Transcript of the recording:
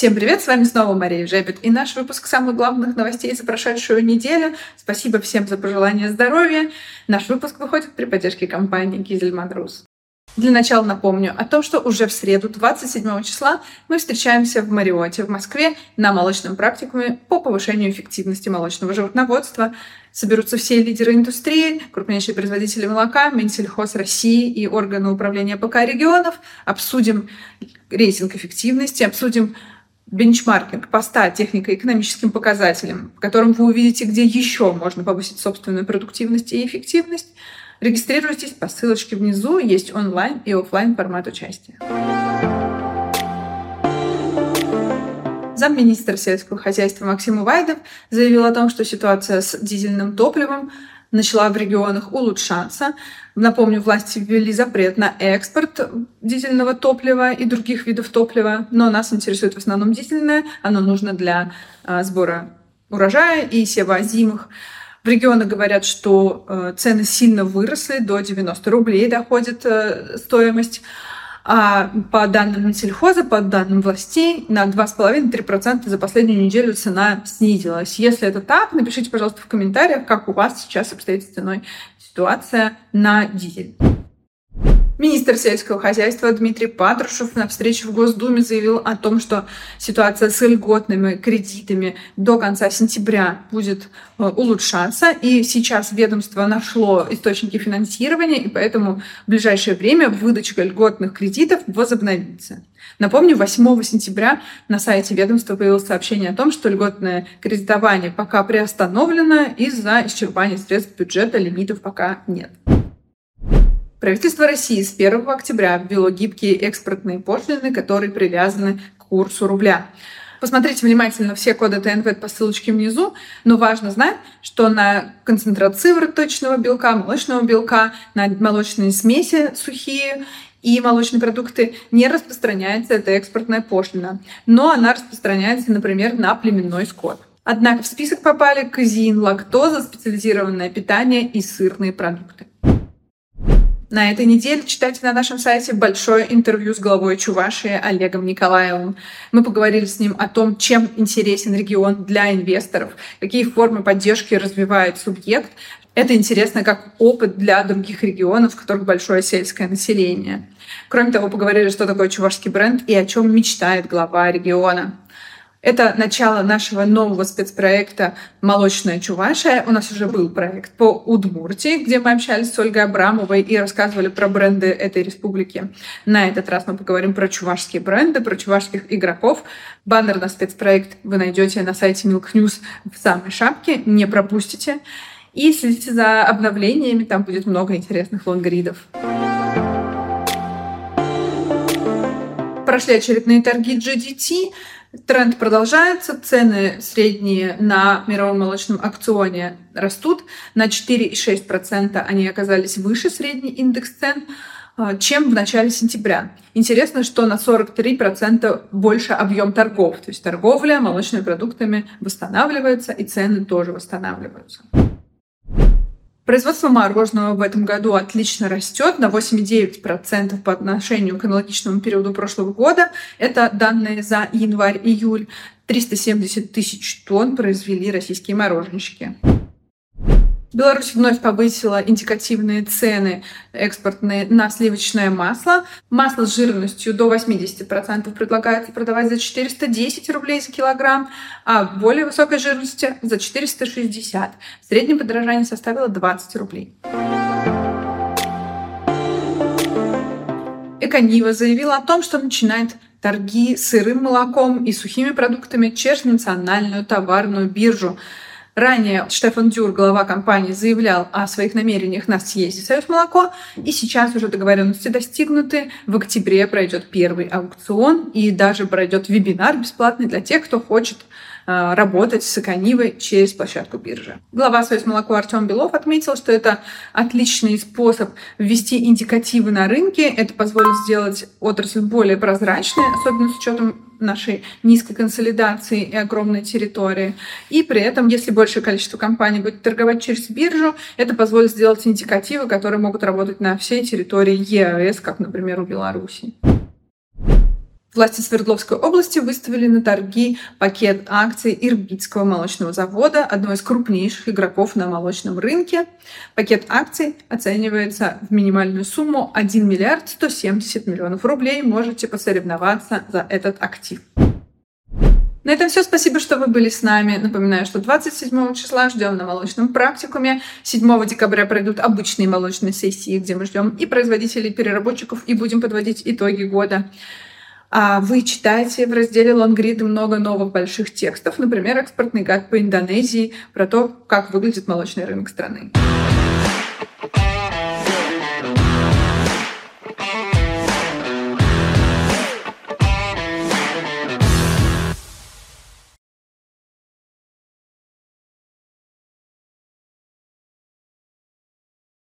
Всем привет, с вами снова Мария Жебет и наш выпуск самых главных новостей за прошедшую неделю. Спасибо всем за пожелания здоровья. Наш выпуск выходит при поддержке компании Гизельман Рус. Для начала напомню о том, что уже в среду, 27 числа, мы встречаемся в Мариоте в Москве на молочном практикуме по повышению эффективности молочного животноводства. Соберутся все лидеры индустрии, крупнейшие производители молока, Минсельхоз России и органы управления ПК регионов. Обсудим рейтинг эффективности, обсудим бенчмаркинг поста технико-экономическим показателям, в котором вы увидите, где еще можно повысить собственную продуктивность и эффективность. Регистрируйтесь по ссылочке внизу, есть онлайн и офлайн формат участия. Замминистра сельского хозяйства Максим Увайдов заявил о том, что ситуация с дизельным топливом начала в регионах улучшаться. Напомню, власти ввели запрет на экспорт дизельного топлива и других видов топлива, но нас интересует в основном дизельное. Оно нужно для а, сбора урожая и сева озимых. В регионах говорят, что э, цены сильно выросли, до 90 рублей доходит э, стоимость. А по данным Минсельхоза, по данным властей, на 2,5-3% за последнюю неделю цена снизилась. Если это так, напишите, пожалуйста, в комментариях, как у вас сейчас обстоит с ценой ситуация на дизель. Министр сельского хозяйства Дмитрий Патрушев на встрече в Госдуме заявил о том, что ситуация с льготными кредитами до конца сентября будет э, улучшаться. И сейчас ведомство нашло источники финансирования, и поэтому в ближайшее время выдача льготных кредитов возобновится. Напомню, 8 сентября на сайте ведомства появилось сообщение о том, что льготное кредитование пока приостановлено из-за исчерпания средств бюджета, лимитов пока нет. Правительство России с 1 октября ввело гибкие экспортные пошлины, которые привязаны к курсу рубля. Посмотрите внимательно все коды ТНВ по ссылочке внизу, но важно знать, что на концентрат сывороточного белка, молочного белка, на молочные смеси сухие и молочные продукты не распространяется эта экспортная пошлина, но она распространяется, например, на племенной скот. Однако в список попали казеин, лактоза, специализированное питание и сырные продукты. На этой неделе читайте на нашем сайте большое интервью с главой Чувашии Олегом Николаевым. Мы поговорили с ним о том, чем интересен регион для инвесторов, какие формы поддержки развивает субъект. Это интересно как опыт для других регионов, в которых большое сельское население. Кроме того, поговорили, что такое чувашский бренд и о чем мечтает глава региона. Это начало нашего нового спецпроекта «Молочная Чувашия». У нас уже был проект по Удмуртии, где мы общались с Ольгой Абрамовой и рассказывали про бренды этой республики. На этот раз мы поговорим про чувашские бренды, про чувашских игроков. Баннер на спецпроект вы найдете на сайте Milk News в самой шапке. Не пропустите. И следите за обновлениями, там будет много интересных лонгридов. Прошли очередные торги GDT. Тренд продолжается, цены средние на мировом молочном акционе растут. На 4,6% они оказались выше средний индекс цен, а, чем в начале сентября. Интересно, что на 43% больше объем торгов. То есть торговля молочными продуктами восстанавливается, и цены тоже восстанавливаются. Производство мороженого в этом году отлично растет на 8,9% по отношению к аналогичному периоду прошлого года. Это данные за январь-июль. 370 тысяч тонн произвели российские мороженщики. Беларусь вновь повысила индикативные цены экспортные на сливочное масло. Масло с жирностью до 80% предлагается продавать за 410 рублей за килограмм, а более высокой жирности за 460. В среднем подорожание составило 20 рублей. Эконива заявила о том, что начинает торги сырым молоком и сухими продуктами через национальную товарную биржу. Ранее Штефан Дюр, глава компании, заявлял о своих намерениях на съезде «Союз молоко», и сейчас уже договоренности достигнуты. В октябре пройдет первый аукцион, и даже пройдет вебинар бесплатный для тех, кто хочет э, работать с Эконивой через площадку биржи. Глава «Союз молоко» Артем Белов отметил, что это отличный способ ввести индикативы на рынке. Это позволит сделать отрасль более прозрачной, особенно с учетом нашей низкой консолидации и огромной территории. И при этом, если большее количество компаний будет торговать через биржу, это позволит сделать индикативы, которые могут работать на всей территории ЕАЭС, как, например, у Беларуси. Власти Свердловской области выставили на торги пакет акций Ирбитского молочного завода, одного из крупнейших игроков на молочном рынке. Пакет акций оценивается в минимальную сумму 1 миллиард 170 миллионов рублей. Можете посоревноваться за этот актив. На этом все. Спасибо, что вы были с нами. Напоминаю, что 27 числа ждем на молочном практикуме. 7 декабря пройдут обычные молочные сессии, где мы ждем и производителей, и переработчиков, и будем подводить итоги года. А вы читаете в разделе Лонгриды много новых больших текстов, например, экспортный гайд по Индонезии, про то, как выглядит молочный рынок страны.